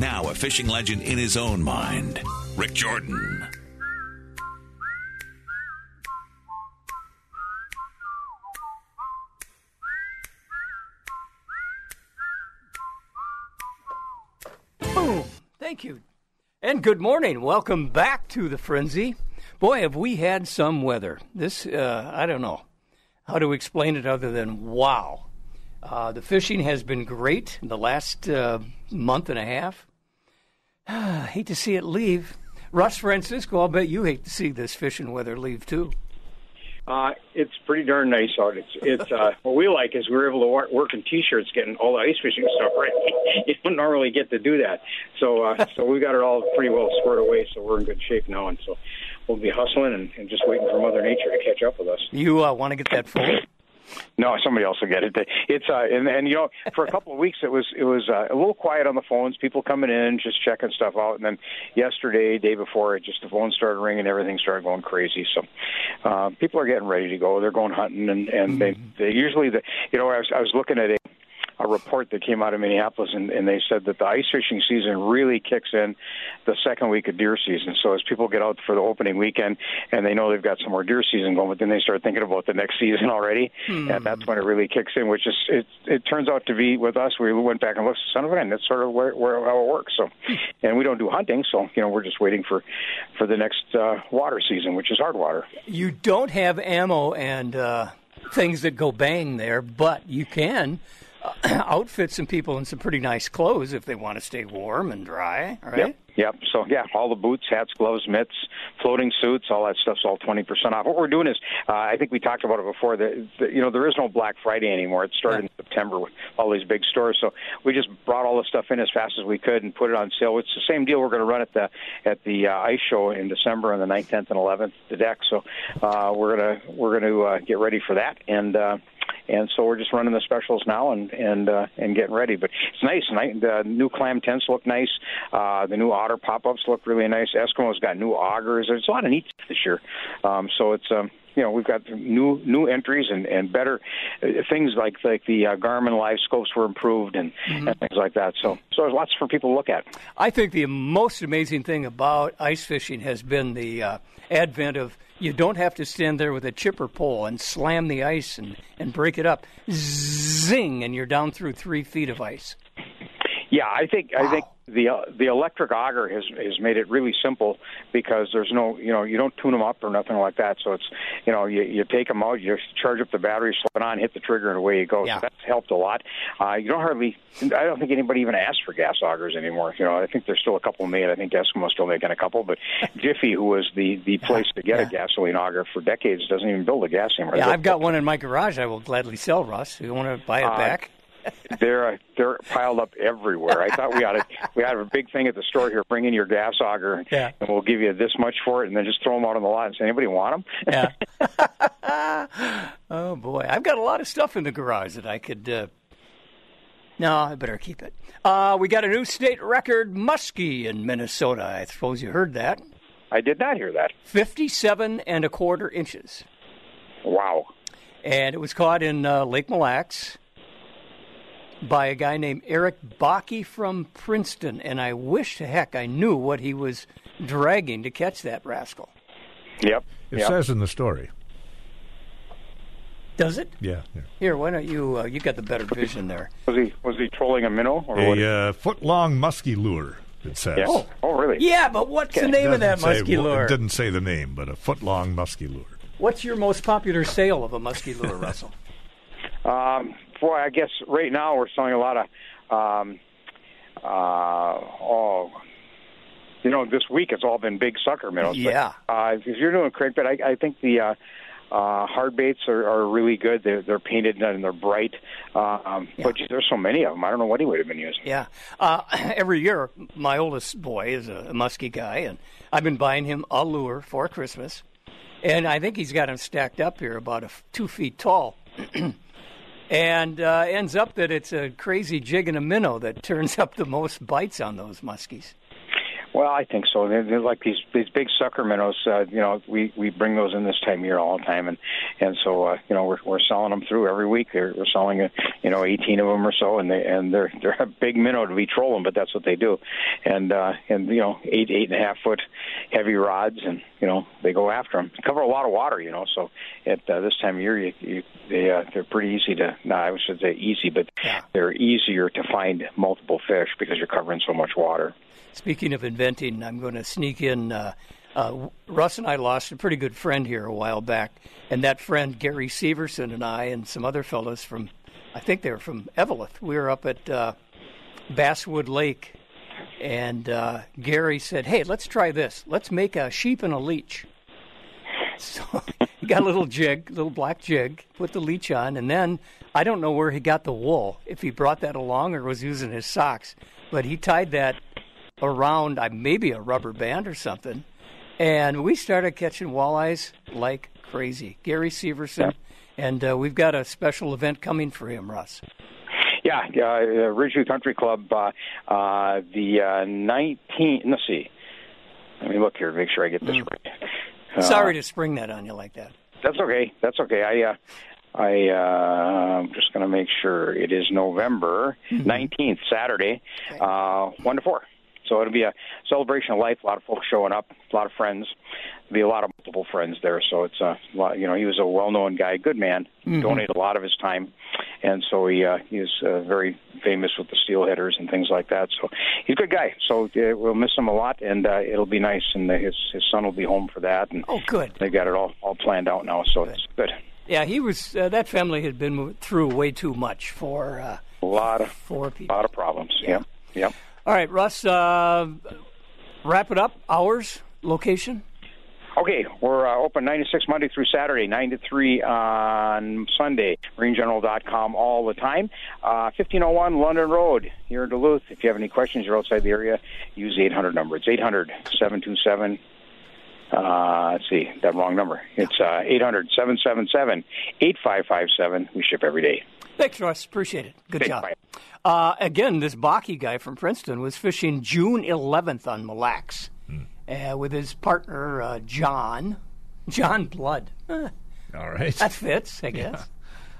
Now a fishing legend in his own mind, Rick Jordan. Boom. Thank you. And good morning. Welcome back to the frenzy. Boy, have we had some weather. This, uh, I don't know how to explain it other than wow. Uh, the fishing has been great in the last uh, month and a half. Hate to see it leave. Russ Francisco, I'll bet you hate to see this fishing weather leave too. Uh, it's pretty darn nice out. It's it's uh, what we like is we're able to work, work in t-shirts, getting all the ice fishing stuff right. you don't normally get to do that, so uh, so we got it all pretty well squared away. So we're in good shape now, and so we'll be hustling and, and just waiting for Mother Nature to catch up with us. You uh, want to get that full? No, somebody else will get it. It's uh, and and you know, for a couple of weeks it was it was uh, a little quiet on the phones. People coming in, just checking stuff out, and then yesterday, day before, it just the phone started ringing, everything started going crazy. So uh, people are getting ready to go. They're going hunting, and and they they usually the you know I was I was looking at report that came out of Minneapolis, and, and they said that the ice fishing season really kicks in the second week of deer season. So as people get out for the opening weekend, and they know they've got some more deer season going, but then they start thinking about the next season already, Hmm. and that's when it really kicks in. Which is it. It turns out to be with us. We went back and looked. Son of a gun. That's sort of where, where how it works. So, and we don't do hunting, so you know we're just waiting for for the next uh, water season, which is hard water. You don't have ammo and uh, things that go bang there, but you can outfit some people in some pretty nice clothes if they want to stay warm and dry. Right? Yep. Yep. So yeah, all the boots, hats, gloves, mitts, floating suits, all that stuff's all twenty percent off. What we're doing is, uh, I think we talked about it before. That the, you know there is no Black Friday anymore. It started in September with all these big stores. So we just brought all the stuff in as fast as we could and put it on sale. It's the same deal we're going to run at the at the uh, ice show in December on the 9th, 10th, and 11th. The deck. So uh, we're gonna we're going to uh, get ready for that and. Uh, and so we're just running the specials now and and uh, and getting ready. But it's nice. The new clam tents look nice. Uh, the new otter pop-ups look really nice. Eskimo's got new augers. There's a lot of neat stuff this year. Um, so it's um, you know we've got new new entries and and better uh, things like like the uh, Garmin live scopes were improved and, and things like that. So so there's lots for people to look at. I think the most amazing thing about ice fishing has been the uh, advent of you don't have to stand there with a chipper pole and slam the ice and, and break it up. Zing, and you're down through three feet of ice. Yeah, I think I think the uh, the electric auger has has made it really simple because there's no you know you don't tune them up or nothing like that. So it's you know you you take them out, you charge up the battery, slap it on, hit the trigger, and away you go. Yeah. So that's helped a lot. Uh, you don't hardly I don't think anybody even asks for gas augers anymore. You know I think there's still a couple made. I think Eskimo's still making a couple, but Jiffy, who was the the place to get a gasoline auger for decades, doesn't even build a gas anymore. Yeah, I've got one in my garage. I will gladly sell, Russ. You want to buy it Uh, back? They're uh, they're piled up everywhere. I thought we ought to we had a big thing at the store here. Bring in your gas auger, Yeah. and we'll give you this much for it, and then just throw them out on the lot and say, anybody want them? Yeah. oh boy, I've got a lot of stuff in the garage that I could. Uh... No, I better keep it. Uh, we got a new state record muskie in Minnesota. I suppose you heard that. I did not hear that. Fifty-seven and a quarter inches, Wow. and it was caught in uh, Lake Mille Lacs by a guy named Eric Baki from Princeton. And I wish to heck I knew what he was dragging to catch that rascal. Yep. It yep. says in the story. Does it? Yeah. yeah. Here, why don't you? Uh, you got the better vision there. was he was he trolling a minnow or what? A uh, foot long musky lure, it says. yeah. Oh. oh, really? Yeah, but what's the name of that say- musky lure? It didn't say the name, but a foot long musky lure. What's your most popular sale of a musky lure, Russell? Um, boy, I guess right now we're selling a lot of. Um, uh, oh, you know, this week it's all been big sucker minnows. but, Yeah. uh, if you're doing crankbait, I, I think the uh, uh, hard baits are, are really good. They're, they're painted and they're bright. Um, But there's so many of them. I don't know what he would have been using. Yeah. Uh, every year, my oldest boy is a, a musky guy, and I've been buying him a lure for Christmas. And I think he's got them stacked up here about a two feet tall. and uh, ends up that it's a crazy jig and a minnow that turns up the most bites on those muskies. Well, I think so. They're, they're like these these big sucker minnows. Uh, you know, we we bring those in this time of year all the time, and and so uh, you know we're we're selling them through every week. They're, we're selling a, you know 18 of them or so, and they and they're they're a big minnow to be trolling, but that's what they do, and uh, and you know eight eight and a half foot heavy rods, and you know they go after them. They cover a lot of water, you know. So at uh, this time of year, you, you they uh, they're pretty easy to. No, I should say easy, but Yeah. they're easier to find multiple fish because you're covering so much water. Speaking of inventing, I'm going to sneak in. Uh, uh, Russ and I lost a pretty good friend here a while back, and that friend Gary Severson and I and some other fellows from, I think they were from Eveleth. We were up at uh, Basswood Lake, and uh, Gary said, "Hey, let's try this. Let's make a sheep and a leech." So he got a little jig, little black jig, put the leech on, and then I don't know where he got the wool, if he brought that along or was using his socks, but he tied that around uh, maybe a rubber band or something, and we started catching walleyes like crazy. Gary Severson, and uh, we've got a special event coming for him, Russ. Yeah, uh, Ridgeview Country Club, uh, uh, the uh, 19th. Let's see. Let me look here, make sure I get this right. Uh, Sorry to spring that on you like that. That's okay. That's okay. I, uh, I, uh, I'm just going to make sure it is November 19th, Saturday, uh, one to four. So it'll be a celebration of life. A lot of folks showing up. A lot of friends. There'll be a lot of multiple friends there. So it's a lot. You know, he was a well-known guy, good man. Donated a lot of his time, and so he uh, he is uh, very famous with the steelheaders and things like that. So he's a good guy. So uh, we'll miss him a lot, and uh, it'll be nice. And uh, his his son will be home for that. And Oh, good. they got it all all planned out now. So it's good. Yeah, he was. Uh, that family had been through way too much for uh, A lot of four people. lot of problems. Yep. Yep. All right, Russ. Uh, wrap it up. Hours, location. Okay, we're uh, open 9 to 6 Monday through Saturday, 9 to 3 on Sunday. MarineGeneral.com all the time. Uh, 1501 London Road here in Duluth. If you have any questions, you're outside the area, use the 800 number. It's 800 727. Uh, let's see, that wrong number. It's uh, 800 777 8557. We ship every day. Thanks, Russ. Appreciate it. Good Thanks, job. Uh, again, this Baki guy from Princeton was fishing June 11th on Mille Lacs uh, with his partner uh, John, John Blood. All right. that fits, I guess.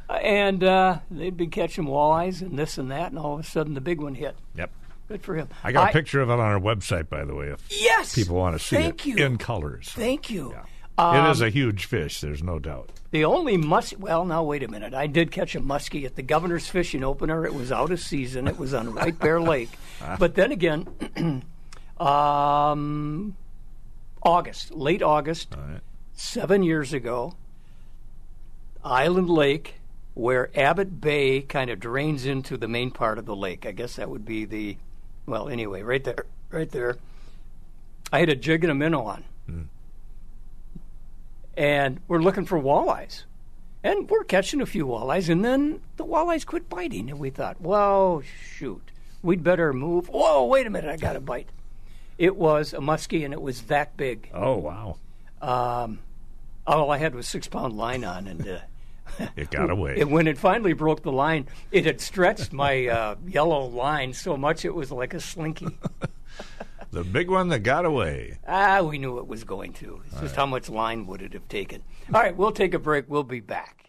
Uh, and uh, they'd been catching walleyes and this and that, and all of a sudden the big one hit. Yep. Good for him. I got a picture of it on our website, by the way, if Yes. people want to see Thank it you. in colors. Thank you. It is a huge fish, there's no doubt. The only mus well now wait a minute. I did catch a muskie at the Governor's Fishing Opener. It was out of season. It was on White Bear Lake. But then again, um, August, late August, right. seven years ago, Island Lake, where Abbott Bay kind of drains into the main part of the lake. I guess that would be the, well, anyway, right there, right there. I had a jig and a minnow on, and we're looking for walleyes, and we're catching a few walleyes, and then the walleyes quit biting, and we thought, well, shoot, we'd better move. Whoa, wait a minute, I got a bite. It was a muskie, and it was that big. Oh, wow. Um, all I had was six pound line on, and uh, It got away. it, when it finally broke the line, it had stretched my uh, yellow line so much it was like a slinky. the big one that got away. ah, we knew it was going to. It's just how much line would it have taken? All right, we'll take a break. We'll be back.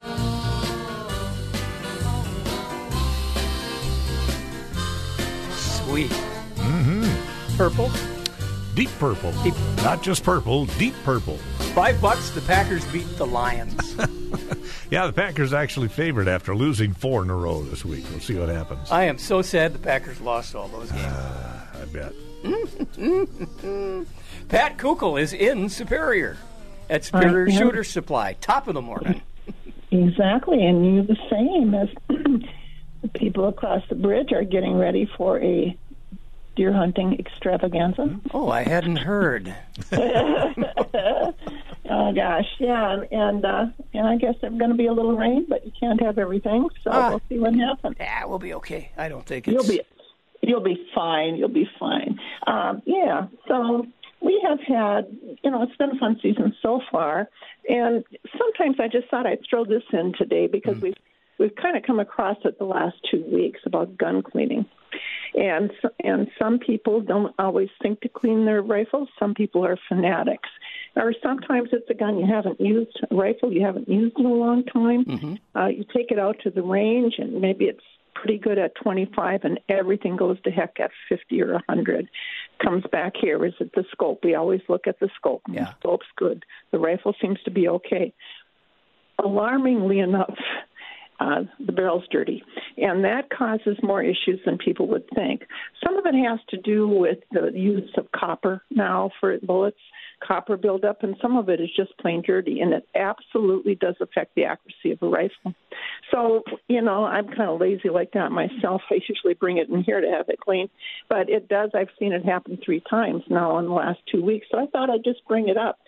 Sweet. Mm-hmm. Purple. Deep purple. Deep- Not just purple, deep purple. Five bucks. The Packers beat the Lions. Yeah, the Packers actually favored after losing four in a row this week. We'll see what happens. I am so sad the Packers lost all those games. I bet. Pat Kukul is in Superior at Superior. Shooter Supply. Top of the morning. Exactly, and you the same as the people across the bridge are getting ready for a deer hunting extravaganza. Oh, I hadn't heard. Oh gosh, yeah, and and, uh, and I guess there's going to be a little rain, but you can't have everything, so Ah. we'll see what happens. Yeah, we'll be okay. I don't think it's. You'll be you'll be fine. You'll be fine. Um, yeah. So we have had, you know, it's been a fun season so far, and sometimes I just thought I'd throw this in today because we've we've kind of come across it the last two weeks about gun cleaning, and and some people don't always think to clean their rifles. Some people are fanatics, or sometimes it's a gun you haven't used, a rifle you haven't used in a long time. Mm-hmm. Uh, you take it out to the range, and maybe it's pretty good at 25 and everything goes to heck at 50 or 100 comes back here is it the scope we always look at the scope yeah. the scope's good the rifle seems to be okay alarmingly enough uh, the barrel's dirty. And that causes more issues than people would think. Some of it has to do with the use of copper now for bullets, copper buildup, and some of it is just plain dirty. And it absolutely does affect the accuracy of a rifle. So, you know, I'm kind of lazy like that myself. I usually bring it in here to have it cleaned. But it does, I've seen it happen three times now in the last two weeks. So I thought I'd just bring it up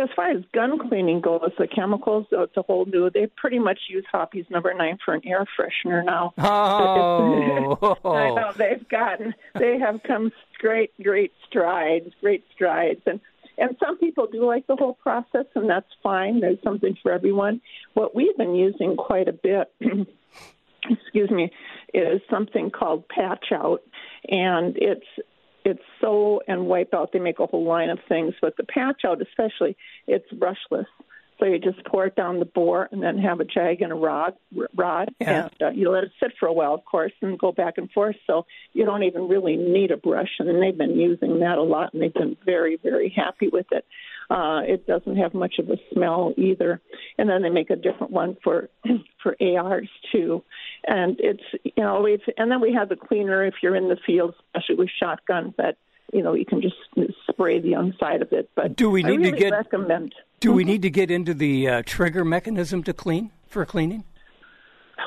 as far as gun cleaning goes, the chemicals, it's a whole new. They pretty much use Hoppe's number nine for an air freshener now. Oh, I know they've gotten, they have come great, great strides, great strides, and and some people do like the whole process, and that's fine. There's something for everyone. What we've been using quite a bit. excuse me, is something called patch out, and it's it's so and wipe out. They make a whole line of things, but the patch out especially, it's brushless. So you just pour it down the bore and then have a jag and a rod, rod, yeah. and uh, you let it sit for a while, of course, and go back and forth. So you don't even really need a brush, and they've been using that a lot, and they've been very, very happy with it. Uh, it doesn't have much of a smell either, and then they make a different one for for ARs too. And it's you know we've and then we have the cleaner if you're in the field, especially with shotguns that you know you can just spray the inside of it. But do we need really to get recommend? Do we need to get into the uh, trigger mechanism to clean for cleaning?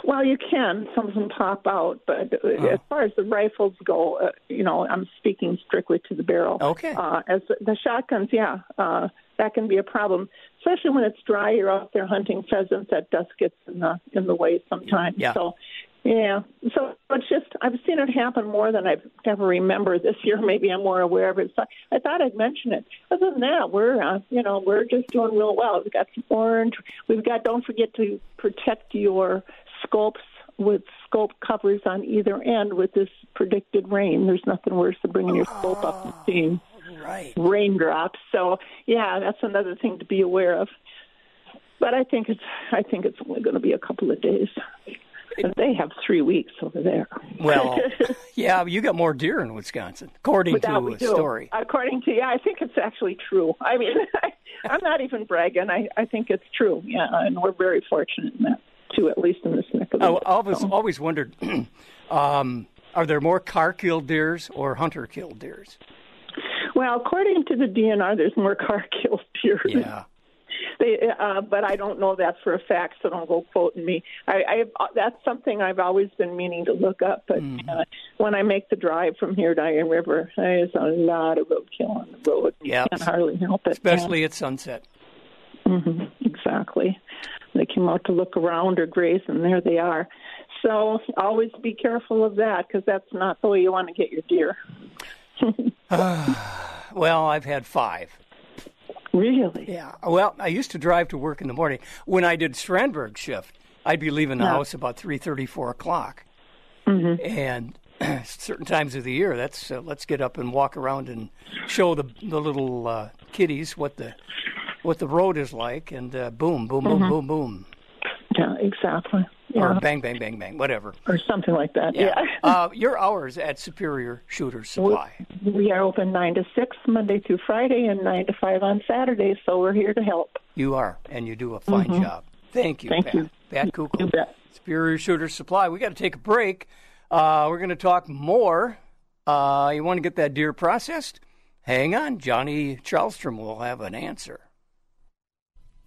Well, you can. Some of them pop out, but Oh. as far as the rifles go, uh, you know, I'm speaking strictly to the barrel. Okay. Uh, as the, the shotguns, yeah, uh, that can be a problem, especially when it's dry. You're out there hunting pheasants. That dust gets in the in the way sometimes. Yeah. So, yeah. So it's just I've seen it happen more than I've ever remember this year. Maybe I'm more aware of it. So I thought I'd mention it. Other than that, we're uh, you know we're just doing real well. We've got some orange. We've got. Don't forget to protect your scopes with scope covers on either end with this predicted rain. There's nothing worse than bringing your scope up and seeing Right. raindrops. So yeah, that's another thing to be aware of. But I think it's I think it's only going to be a couple of days. They have three weeks over there. Well, yeah, you got more deer in Wisconsin, according to a do. story. According to yeah, I think it's actually true. I mean, I, I'm not even bragging. I I think it's true. Yeah, and we're very fortunate in that too, at least in this neck of the I woods. always So- always wondered, um, are there more car killed deers or hunter killed deers? Well, according to the DNR, there's more car killed deer. Yeah. They, uh, but I don't know that for a fact, so don't go quoting me. I, I that's something I've always been meaning to look up, but Mm-hmm. uh, when I make the drive from here to Iron River, there's a lot of roadkill on the road. Yeah, can't hardly help it. Especially at sunset. hmm exactly. They came out to look around or graze, and there they are. So always be careful of that because that's not the way you want to get your deer. uh, Well, I've had five. Really? Yeah. Well, I used to drive to work in the morning. When I did Strandberg shift, I'd be leaving the Yeah. house about three thirty, four o'clock. Mm-hmm. And certain times of the year, that's uh, let's get up and walk around and show the the little uh, kiddies what the what the road is like, and uh, boom, boom, boom, Mm-hmm. boom, boom, Yeah, exactly. Or Yeah. bang, bang, bang, bang, whatever. Or something like that. Yeah. yeah. uh, your hours at Superior Shooter Supply. We are open nine to six Monday through Friday and nine to five on Saturdays, so we're here to help. You are, and you do a fine job. Thank you, Mm-hmm. Thank Pat. you. Pat. You. Superior Shooter Supply. We got to take a break. Uh, we're going to talk more. Uh, you want to get that deer processed? Hang on. Johnny Charlstrom will have an answer.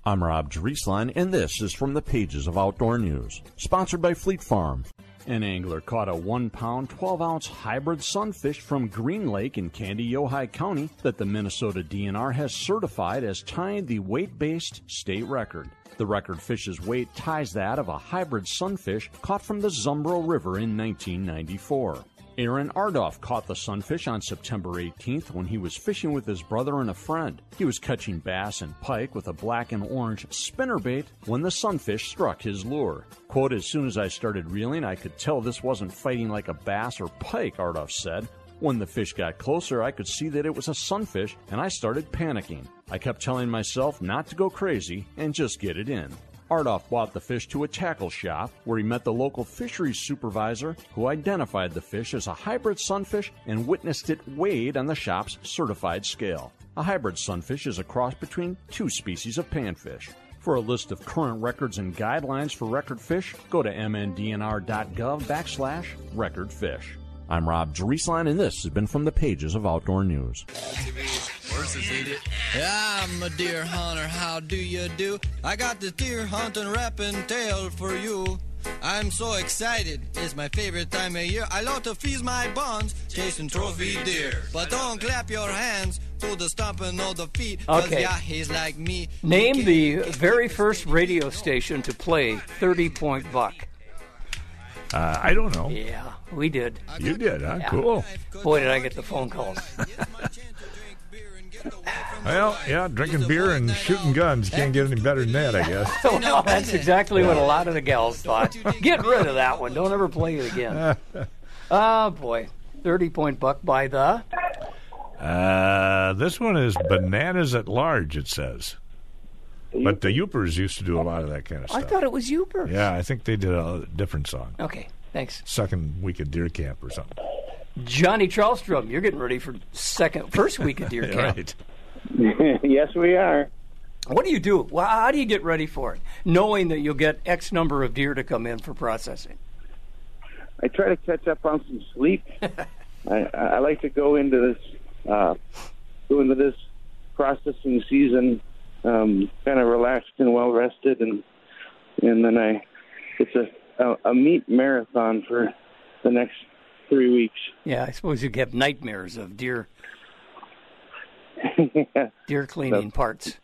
I'm Rob Drieslein, and this is from the pages of Outdoor News, sponsored by Fleet Farm. An angler caught a one pound, 12 ounce hybrid sunfish from Green Lake in Kandiyohi County that the Minnesota DNR has certified as tying the weight based state record. The record fish's weight ties that of a hybrid sunfish caught from the Zumbro River in 1994. Aaron Ardoff caught the sunfish on September 18th when he was fishing with his brother and a friend. He was catching bass and pike with a black and orange spinnerbait when the sunfish struck his lure. Quote, as soon as I started reeling, I could tell this wasn't fighting like a bass or pike, Ardoff said. When the fish got closer, I could see that it was a sunfish, and I started panicking. I kept telling myself not to go crazy and just get it in. Ardoff brought the fish to a tackle shop where he met the local fisheries supervisor who identified the fish as a hybrid sunfish and witnessed it weighed on the shop's certified scale. A hybrid sunfish is a cross between two species of panfish. For a list of current records and guidelines for record fish, go to mndnr.gov backslash record fish. I'm Rob Drieslein, and this has been from the pages of Outdoor News. Yeah, I'm a deer hunter. How do you do? I got the deer hunting rapping tale for you. I'm so excited. It's my favorite time of year. I love to feast my buns, chasing trophy deer. But don't clap your hands to the stomping of the feet, Okay. yeah, he's like me. Name the very first radio station to play 30 Point Buck. Uh, I don't know. Yeah, we did. You did, huh? Yeah. Cool. Boy, did I get the phone calls. Well, yeah, drinking beer and shooting guns can't get any better than that, I guess. well, that's exactly what a lot of the gals thought. Get rid of that one. Don't ever play it again. Oh, boy. 30 Point Buck by the. Uh, this one is bananas at large. It says, but the Yoopers used to do a lot of that kind of stuff. I thought it was Uber. yeah, I think they did a different song, Okay, thanks. second week of deer camp or something. Johnny Charlstrom, you're getting ready for second, first week of deer camp. Right. yes, we are. What do you do? Well, how do you get ready for it, knowing that you'll get X number of deer to come in for processing? I try to catch up on some sleep. I, I like to go into this, uh, go into this processing season, um, kind of relaxed and well rested, and and then I, it's a, a a meat marathon for the next three weeks. Yeah, I suppose you have nightmares of deer deer cleaning parts.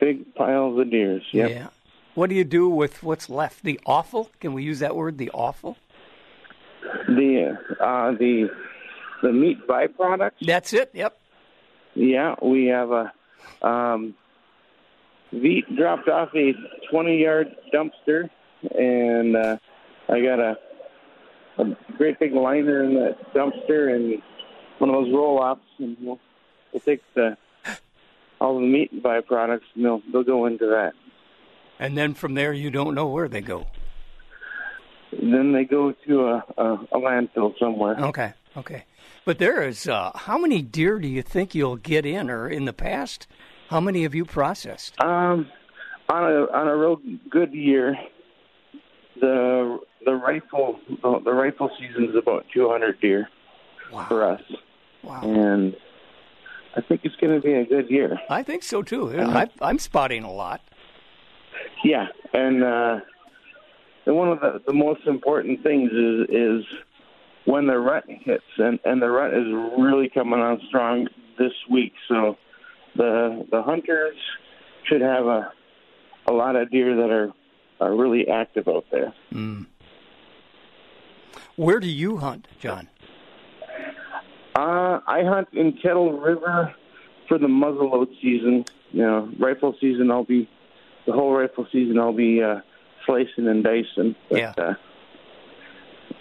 big piles of deers. Yep. Yeah. What do you do with what's left? The offal? Can we use that word? The offal? The uh, the the meat byproducts. That's it. Yep. Yeah, we have a um, Veet dropped off a 20 yard dumpster, and uh, I got a, a great big liner in that dumpster and one of those roll offs, and we'll, we'll take the all the meat byproducts and they'll they'll go into that. And then from there, you don't know where they go. then they go to a, a, a landfill somewhere. Okay. Okay. But there is uh, how many deer do you think you'll get in, or in the past, how many have you processed? Um, on a on a real good year, the the rifle the, the rifle season is about 200 deer Wow. for us, Wow. and I think it's going to be a good year. I think so too. I, I'm spotting a lot. Yeah, and uh, and one of the, the most important things is is when the rut hits, and and the rut is really coming on strong this week. So the the hunters should have a a lot of deer that are are really active out there. Where do you hunt, John? Uh, I hunt in Kettle River for the muzzleload season. You know, rifle season. I'll be the whole rifle season. I'll be uh, slicing and dicing. But, Yeah. Uh,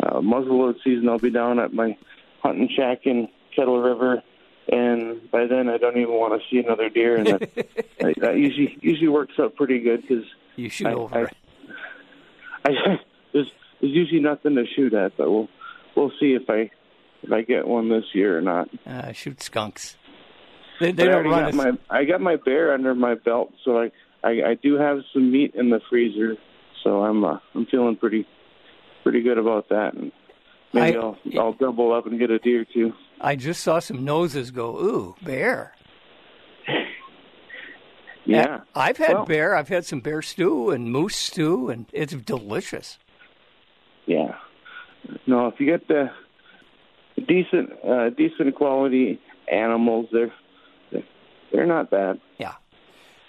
uh, muzzleload season. I'll be down at my hunting shack in Kettle River, and by then I don't even want to see another deer, and that, that that usually usually works out pretty good because You shoot I- over I- it. I, there's there's usually nothing to shoot at, but we'll we'll see if I if I get one this year or not. Uh, shoot skunks. They, they don't run got as, my I got my bear under my belt, so I I, I do have some meat in the freezer, so I'm uh, I'm feeling pretty pretty good about that, and maybe I, will I'll double up and get a deer too. I just saw some noses go, ooh, bear. Yeah, I've had Well- bear. I've had some bear stew and moose stew, and it's delicious. yeah. No, if you get the decent uh, decent quality animals, they're they're- not bad. Yeah.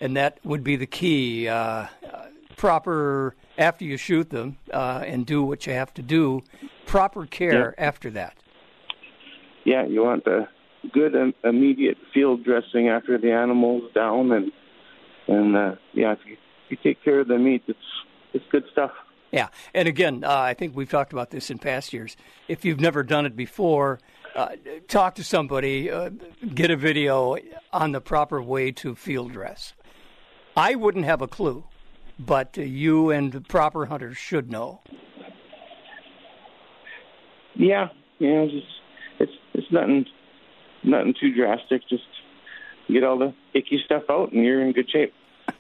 And that would be the key. Uh, uh, proper, after you shoot them uh, and do what you have to do, proper care after that. yeah, you want the good um, immediate field dressing after the animal's down, and and uh, yeah, if you, if you take care of the meat, it's it's good stuff. Yeah, and again, uh, I think we've talked about this in past years. If you've never done it before, uh, talk to somebody, uh, get a video on the proper way to field dress. I wouldn't have a clue, but uh, you and the proper hunters should know. Yeah, yeah, it's just, it's it's nothing nothing too drastic. Just get all the icky stuff out, and you're in good shape.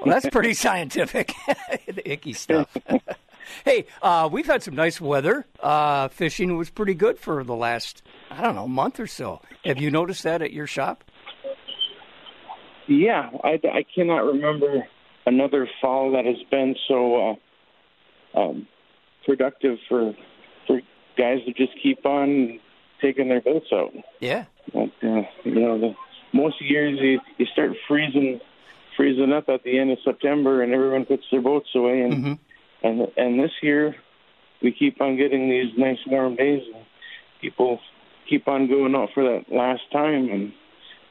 Well, that's pretty scientific. the icky stuff. hey, uh, we've had some nice weather. Uh, fishing was pretty good for the last, I don't know, month or so. Have you noticed that at your shop? Yeah, I, I cannot remember another fall that has been so uh, um, productive for for guys to just keep on taking their boats out. Yeah. But, uh, you know, the most years you you start freezing freezing up at the end of September, and everyone puts their boats away, and Mm-hmm. and and this year we keep on getting these nice warm days, and people keep on going out for that last time, and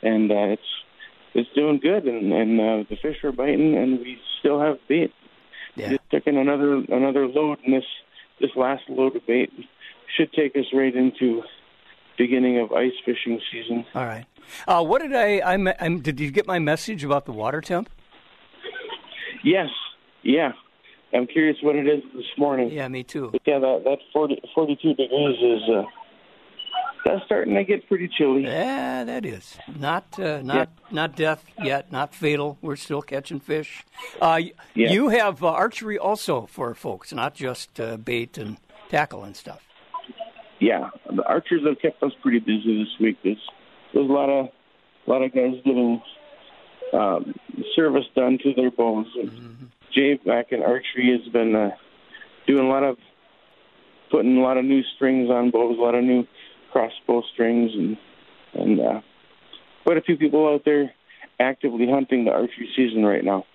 and uh, it's it's doing good, and and uh, the fish are biting, and we still have bait. Yeah. Just took in another another load, and this this last load of bait should take us right into beginning of ice fishing season. All right. Uh, what did I, I? I'm, did you get my message about the water temp? Yes, yeah. I'm curious what it is this morning. Yeah, me too. But yeah, that that 40, 42 degrees is uh, that's starting to get pretty chilly. Yeah, that is not uh, not not death yet, not fatal. We're still catching fish. Uh, Yeah. You have uh, archery also for folks, not just uh, bait and tackle and stuff. Yeah, the archers have kept us pretty busy this week. There's there's a lot of a lot of guys getting um, service done to their bows. Jay back in archery has been uh, doing a lot of putting a lot of new strings on bows, a lot of new crossbow strings, and and uh, quite a few people out there actively hunting the archery season right now.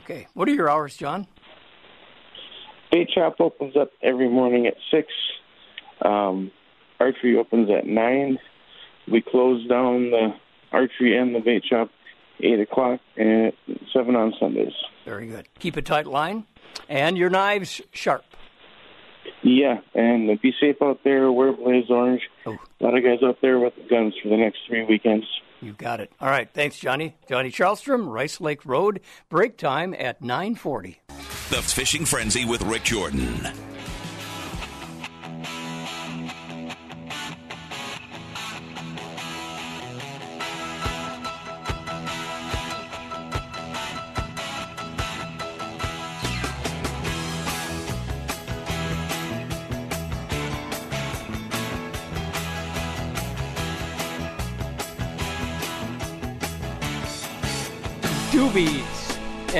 Okay, what are your hours, John? Bait shop opens up every morning at six. Um, archery opens at nine. We close down the archery and the bait shop eight o'clock and seven on Sundays. Very good. Keep a tight line, and your knives sharp. Yeah, and be safe out there. Wear blaze orange. Oh. A lot of guys out there with guns for the next three weekends. You got it. All right, thanks, Johnny. Johnny Charlstrom, Rice Lake Road. Break time at nine forty. The Fishing Frenzy with Rick Jordan.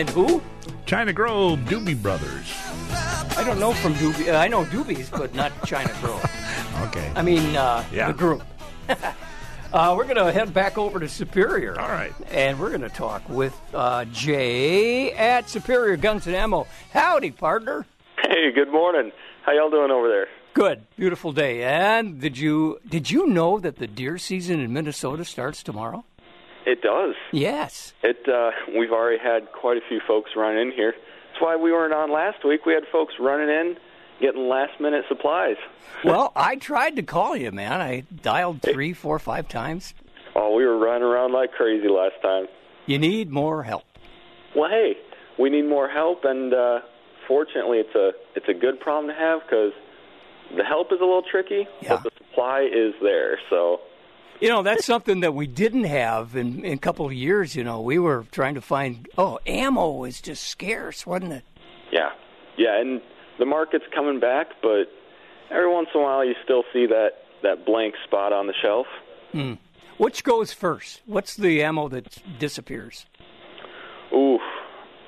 And who? China Grove, Doobie Brothers. I don't know from Doobie. I know Doobies, but not China Grove. Okay. I mean, uh, Yeah. the group. uh, we're going to head back over to Superior. All right. And we're going to talk with uh, Jay at Superior Guns and Ammo. Howdy, partner. Hey, good morning. How y'all doing over there? Good, beautiful day. And did you did you know that the deer season in Minnesota starts tomorrow? It does. Yes. It. Uh, we've already had quite a few folks run in here. That's why we weren't on last week. We had folks running in, getting last minute supplies. Well, I tried to call you, man. I dialed three, four, five times. Oh, we were running around like crazy last time. You need more help. Well, hey, we need more help, and uh, fortunately, it's a it's a good problem to have because the help is a little tricky, Yeah. but the supply is there. So You know, that's something that we didn't have in, in a couple of years. You know, we were trying to find, oh, ammo is just scarce, wasn't it? Yeah, yeah, and the market's coming back, but every once in a while you still see that that blank spot on the shelf. Which goes first? What's the ammo that disappears? Ooh,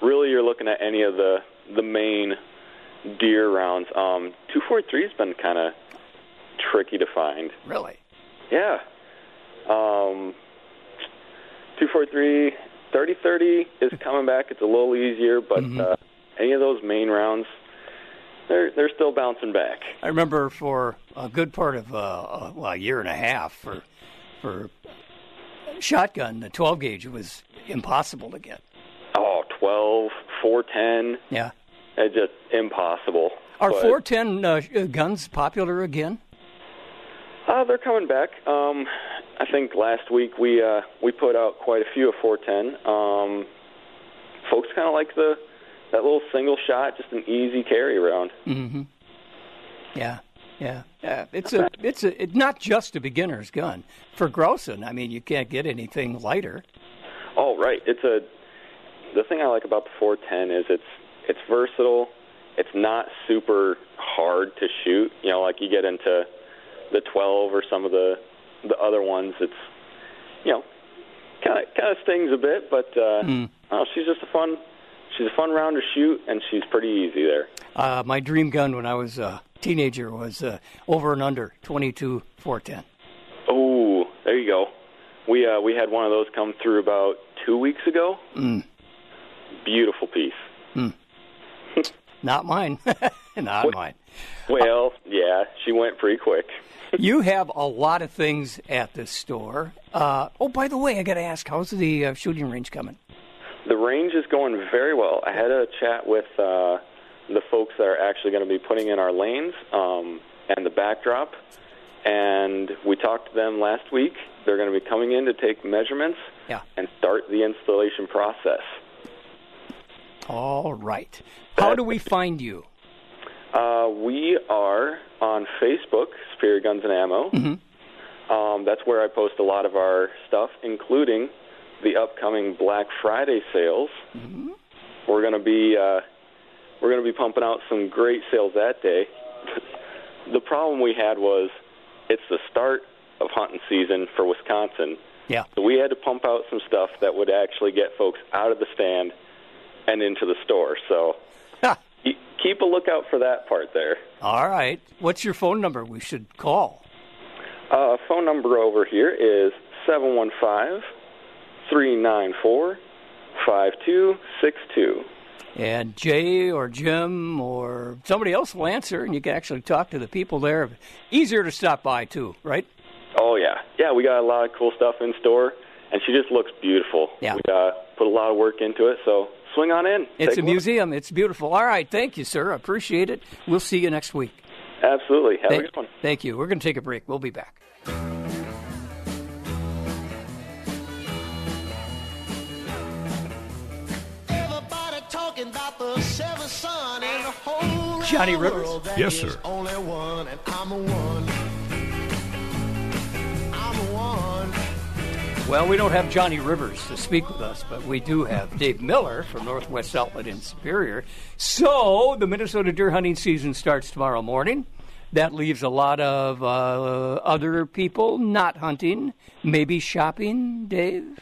really, you're looking at any of the the main deer rounds. Um, two four three's been kind of tricky to find. Really? Yeah. Um, 243, 3030 is coming back. It's a little easier, but uh, any of those main rounds, they're they're still bouncing back. I remember for a good part of uh, uh, well, a year and a half for for shotgun, the 12 gauge was impossible to get. Oh, 12, 410. Yeah. It's just impossible. Are But, 410 uh, guns popular again? Uh, they're coming back. Um, I think last week we uh, we put out quite a few of 410. Um, folks kind of like the that little single shot, just an easy carry around. Mm-hmm. Yeah, yeah, yeah. It's a it's a it's not just a beginner's gun for grousing. I mean, you can't get anything lighter. Oh, right. It's a the thing I like about the 410 is it's it's versatile. It's not super hard to shoot. You know, like you get into the 12 or some of the the other ones. It's you know kind of kind of stings a bit, but uh, Hmm. oh, she's just a fun she's a fun round to shoot, and she's pretty easy there. Uh, my dream gun when I was a teenager was uh, over and under 22 410. Oh, there you go. We uh, we had one of those come through about two weeks ago. Mm. Beautiful piece. Not mine. Not mine. Well, yeah, she went pretty quick. You have a lot of things at this store. Uh, oh, by the way, I got to ask, how's the uh, shooting range coming? The range is going very well. I had a chat with uh, the folks that are actually going to be putting in our lanes um, and the backdrop, and we talked to them last week. They're going to be coming in to take measurements Yeah. and start the installation process. All right. How do we find you? Uh, we are on Facebook, Superior Guns and Ammo. Um, that's where I post a lot of our stuff, including the upcoming Black Friday sales. We're going to be uh, we're going to be pumping out some great sales that day. the problem we had was it's the start of hunting season for Wisconsin, Yeah. so we had to pump out some stuff that would actually get folks out of the stand and into the store. So keep a lookout for that part there. All right. What's your phone number we should call? Uh, phone number over here is 715 394 5262. And Jay or Jim or somebody else will answer, and you can actually talk to the people there. Easier to stop by, too, right? Oh, yeah. Yeah, we got a lot of cool stuff in store, and she just looks beautiful. Yeah. We uh, put a lot of work into it, so swing on in. It's Take a museum. It's beautiful. All right. Thank you, sir. I appreciate it. We'll see you next week. Absolutely. Have Thank, a good one. thank you. We're going to take a break. We'll be back. Everybody talking about the seventh son in the whole Johnny world. Rivers? There Yes, is sir. Well, we don't have Johnny Rivers to speak with us, but we do have Dave Miller from Northwest Outlet in Superior. So the Minnesota deer hunting season starts tomorrow morning. That leaves a lot of uh, other people not hunting, maybe shopping. Dave.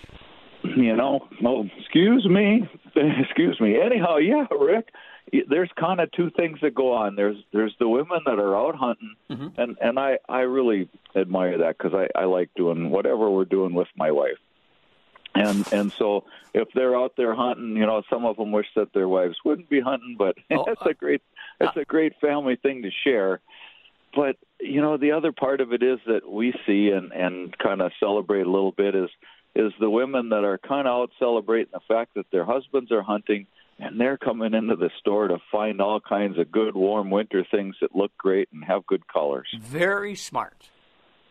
you know, no, excuse me, excuse me. Anyhow, yeah, Rick, there's kind of two things that go on. There's there's the women that are out hunting, mm-hmm. and and I I really admire that because I I like doing whatever we're doing with my wife. And and so if they're out there hunting, you know, some of them wish that their wives wouldn't be hunting, but oh, it's a great uh, it's a great family thing to share. But you know, the other part of it is that we see and and kind of celebrate a little bit is is the women that are kind of out celebrating the fact that their husbands are hunting and they're coming into the store to find all kinds of good warm winter things that look great and have good colors. Very smart.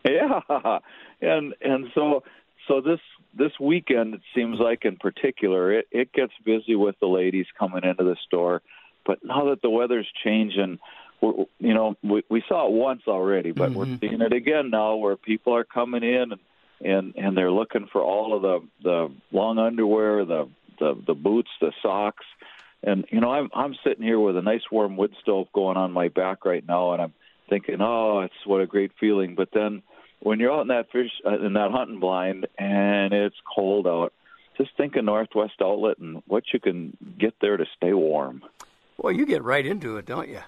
Yeah, and and so so this this weekend it seems like in particular it it gets busy with the ladies coming into the store, but now that the weather's changing, we're, you know we we saw it once already, but we're mm-hmm. seeing it again now where people are coming in and and and they're looking for all of the the long underwear, the the the boots, the socks. And you know, I'm I'm sitting here with a nice warm wood stove going on my back right now, and I'm thinking, oh, it's what a great feeling. But then when you're out in that fish uh, in that hunting blind and it's cold out, just think of Northwest Outlet and what you can get there to stay warm. Well, you get right into it, don't you?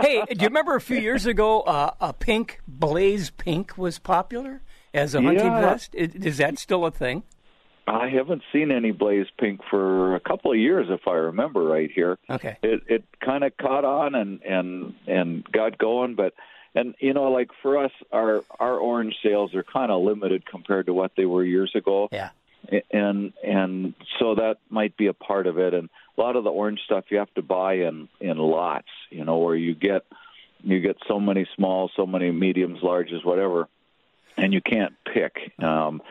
hey, do you remember a few years ago uh, a pink blaze pink was popular as a hunting Yeah. vest? Is that still a thing? I haven't seen any blaze pink for a couple of years, if I remember right here. Okay. It it kind of caught on and and and got going, but and you know, like for us, our our orange sales are kind of limited compared to what they were years ago. Yeah. And and so that might be a part of it. And a lot of the orange stuff you have to buy in in lots, you know, where you get you get so many small, so many mediums, larges, whatever, and you can't pick. Um,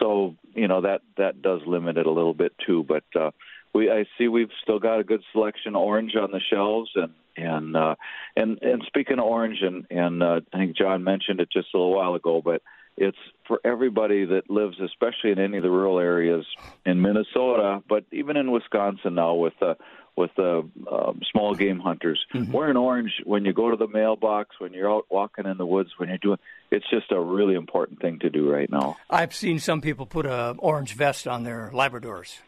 so you know that that does limit it a little bit too. But uh, we I see we've still got a good selection orange on the shelves, and and uh, and and speaking of orange, and and uh, I think John mentioned it just a little while ago, but it's for everybody that lives, especially in any of the rural areas in Minnesota, but even in Wisconsin now with uh, with the uh, small game hunters. Mm-hmm. Wearing orange when you go to the mailbox, when you're out walking in the woods, when you're doing it's just a really important thing to do right now. I've seen some people put a orange vest on their Labradors.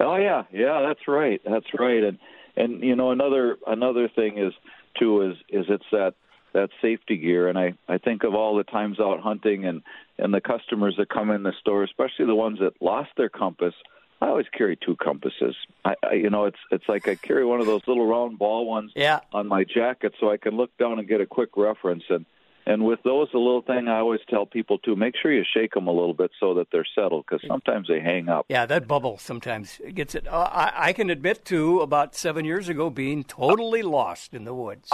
Oh yeah, yeah, that's right, that's right, and and you know another another thing is too is is it's that that safety gear, and I I think of all the times out hunting and and the customers that come in the store, especially the ones that lost their compass. I always carry two compasses. I, I you know it's it's like I carry one of those little round ball ones yeah. on my jacket so I can look down and get a quick reference and and with those, a little thing I always tell people to make sure you shake them a little bit so that they're settled, because sometimes they hang up. Yeah, that bubble sometimes gets it. Uh, I, I can admit to about seven years ago being totally lost in the woods.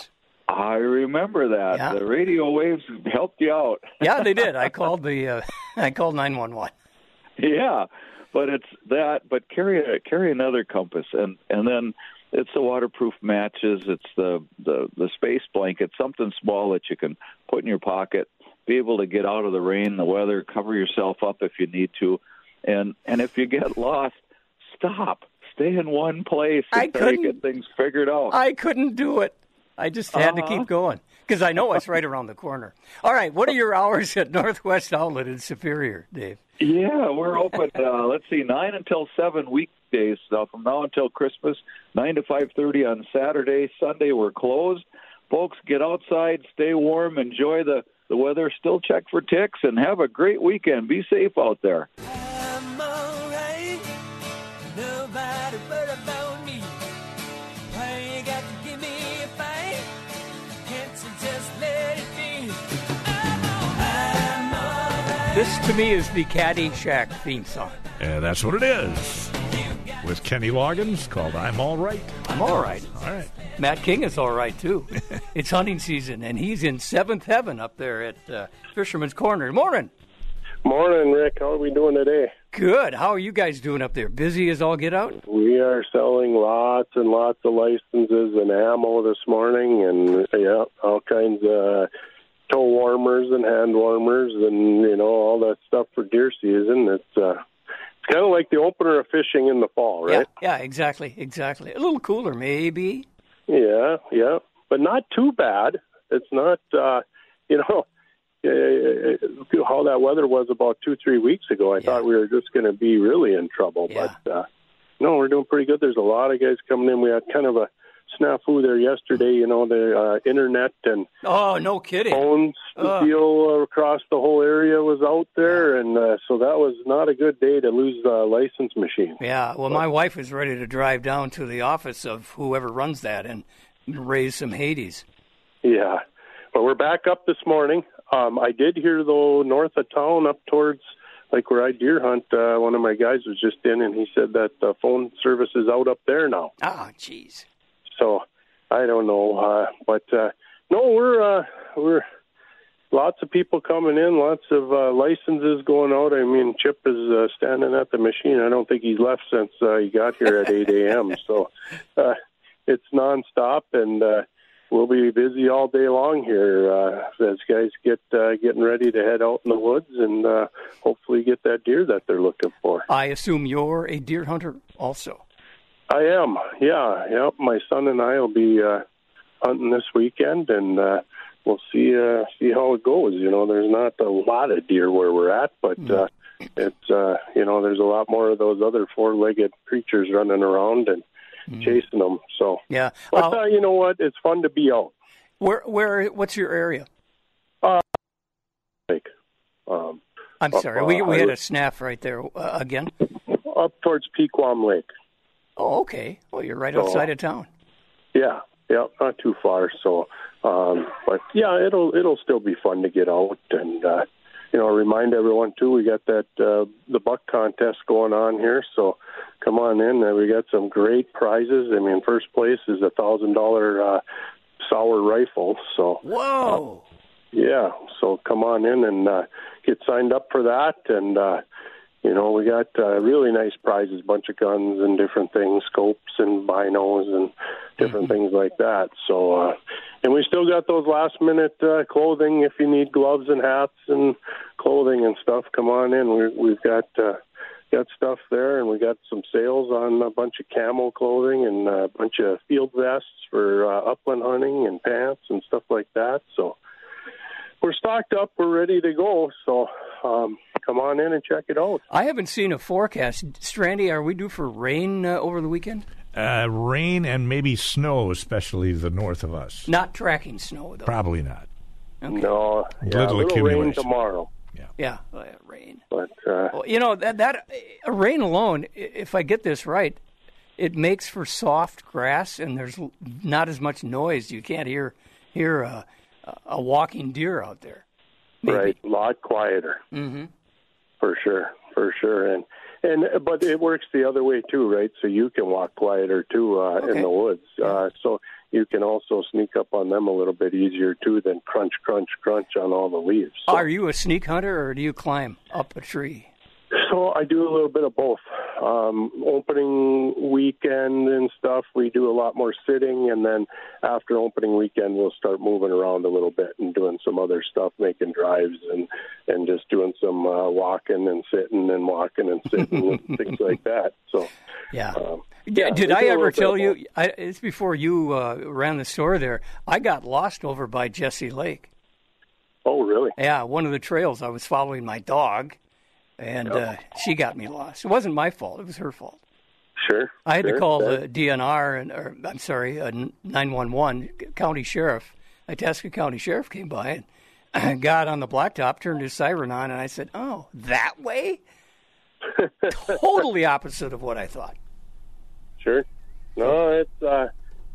I remember that Yeah. the radio waves helped you out. Yeah, they did. I called the uh, I called nine one one. yeah, but it's that. But carry a, carry another compass, and and then it's the waterproof matches. It's the the the space blanket, something small that you can put in your pocket. Be able to get out of the rain, the weather, cover yourself up if you need to, and and if you get lost, stop. Stay in one place I until you couldn't- get things figured out. I couldn't do it. I just had to Uh-huh. keep going because I know it's right around the corner. All right, what are your hours at Northwest Outlet in Superior, Dave? Yeah, we're open. Uh, let's see, nine until seven weekdays uh, from now until Christmas. Nine to five thirty on Saturday. Sunday we're closed. Folks, get outside, stay warm, enjoy the the weather. Still check for ticks, and have a great weekend. Be safe out there. I'm alright. Nobody but about me. Why you got to give me a fight? Can't you just let it be? I'm alright. This to me is the Caddyshack theme song. And that's what it is. With Kenny Loggins called I'm All Right. I'm all right. All right. Matt King is all right too. it's hunting season, and he's in seventh heaven up there at uh, Fisherman's Corner. Morning. Morning, Rick. How are we doing today? Good. How are you guys doing up there? Busy as all get out? We are selling lots and lots of licenses and ammo this morning, and yeah, all kinds of toe warmers and hand warmers, and you know all that stuff for deer season. It's uh, it's kind of like the opener of fishing in the fall, right? Yeah, yeah, exactly, exactly. A little cooler, maybe. Yeah, yeah, but not too bad. It's not, uh, you know, uh, how that weather was about two, three weeks ago. I thought we were just going to be really in trouble, but uh, no, we're doing pretty good. There's a lot of guys coming in. We had kind of a snafu there yesterday. You know, the uh, internet and Oh, no kidding. phones Ugh. deal across the whole area was out there, and uh, so that was not a good day to lose the license machine. Yeah, well, my wife was ready to drive down to the office of whoever runs that and raise some Hades. Yeah, but we're back up this morning. Um, I did hear though north of town, up towards like where I deer hunt. Uh, one of my guys was just in, and he said that the phone service is out up there now. Ah, jeez. So I don't know, uh, but uh, no, we're uh, we're lots of people coming in, lots of uh, licenses going out. I mean, Chip is uh, standing at the machine. I don't think he's left since uh, he got here at 8 a.m. So uh, it's nonstop, and uh, we'll be busy all day long here uh, as guys get uh, getting ready to head out in the woods and uh, hopefully get that deer that they're looking for. I assume you're a deer hunter also. I am. Yeah, yeah. My son and I will be uh, hunting this weekend, and uh, we'll see uh, see how it goes. You know, there's not a lot of deer where we're at, but uh, it's uh, you know, there's a lot more of those other four-legged creatures running around and chasing them. So, Yeah. but Uh, uh, you know what? It's fun to be out. where, where, what's your area? Uh, like, um, I'm uh, sorry, we, we I had a snap right there uh, again. up towards Pequam Lake. Oh, okay. Well, you're right So- outside of town. Yeah, yeah, not too far. So, um, but yeah, it'll it'll still be fun to get out and uh, you know remind everyone too. We got that uh, the buck contest going on here, so come on in. Uh, we got some great prizes. I mean, first place is a thousand dollar uh, Sauer rifle. So Whoa. yeah, so come on in and uh, get signed up for that. And, uh, you know, we got uh, really nice prizes, bunch of guns and different things, scopes and binos and different things like that. So, uh, and we still got those last minute uh, clothing if you need gloves and hats and clothing and stuff. Come on in. We, we've got. Uh, Got stuff there, and we got some sales on a bunch of camo clothing and a bunch of field vests for uh, upland hunting and pants and stuff like that. So, we're stocked up. We're ready to go. So um, come on in and check it out. I haven't seen a forecast. Strandy, are we due for rain uh, over the weekend? Uh, rain and maybe snow, especially the north of us. Not tracking snow, though. Probably not. No, yeah, Little a little rain accumulation. tomorrow. Yeah, uh, rain. But uh, Well, you know that that uh, rain alone, if I get this right, it makes for soft grass, and there's not as much noise. You can't hear hear a, a walking deer out there. Right, a lot quieter Mm-hmm. for sure, for sure. And and but it works the other way too, right? So you can walk quieter too uh, Okay. in the woods. Uh, so you can also sneak up on them a little bit easier too than crunch, crunch, crunch on all the leaves. Are you a sneak hunter, or do you climb up a tree? So I do a little bit of both. Um, opening weekend and stuff, we do a lot more sitting, and then after opening weekend, we'll start moving around a little bit and doing some other stuff, making drives and and just doing some uh, walking and sitting and walking and sitting and things like that. So Yeah. um, D- yeah, Did I ever tell you? I, it's before you uh, ran the store there. I got lost over by Jesse Lake. Oh, really? Yeah, one of the trails. I was following my dog, and uh, she got me lost. It wasn't my fault. It was her fault. Sure. I had to call that- the DNR and, or I'm sorry, uh, 911 county sheriff. Itasca County Sheriff came by and got on the blacktop, turned his siren on, and I said, "Oh, that way." totally opposite of what I thought. Sure. No, it's uh,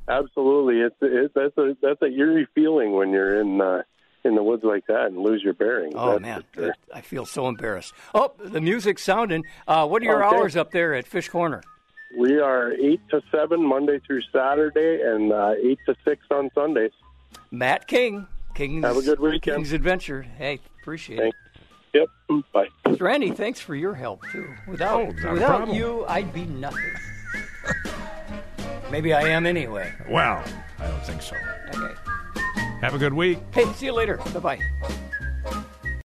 absolutely. It's it, that's a that's a eerie feeling when you're in uh, in the woods like that and lose your bearings. Oh that's man, sure. I feel so embarrassed. Oh, the music's sounding. Uh, what are your Okay. hours up there at Fish Corner? We are eight to seven Monday through Saturday, and uh, eight to six on Sundays. Matt King, King's, Have a good weekend. King's Adventure. Hey, appreciate Thanks. Yep. Mm, Bye. Randy, thanks for your help too. Without Oh, without you, I'd be nothing. Maybe I am anyway. Well, I don't think so. Okay. Have a good week. Hey, see you later. Bye bye.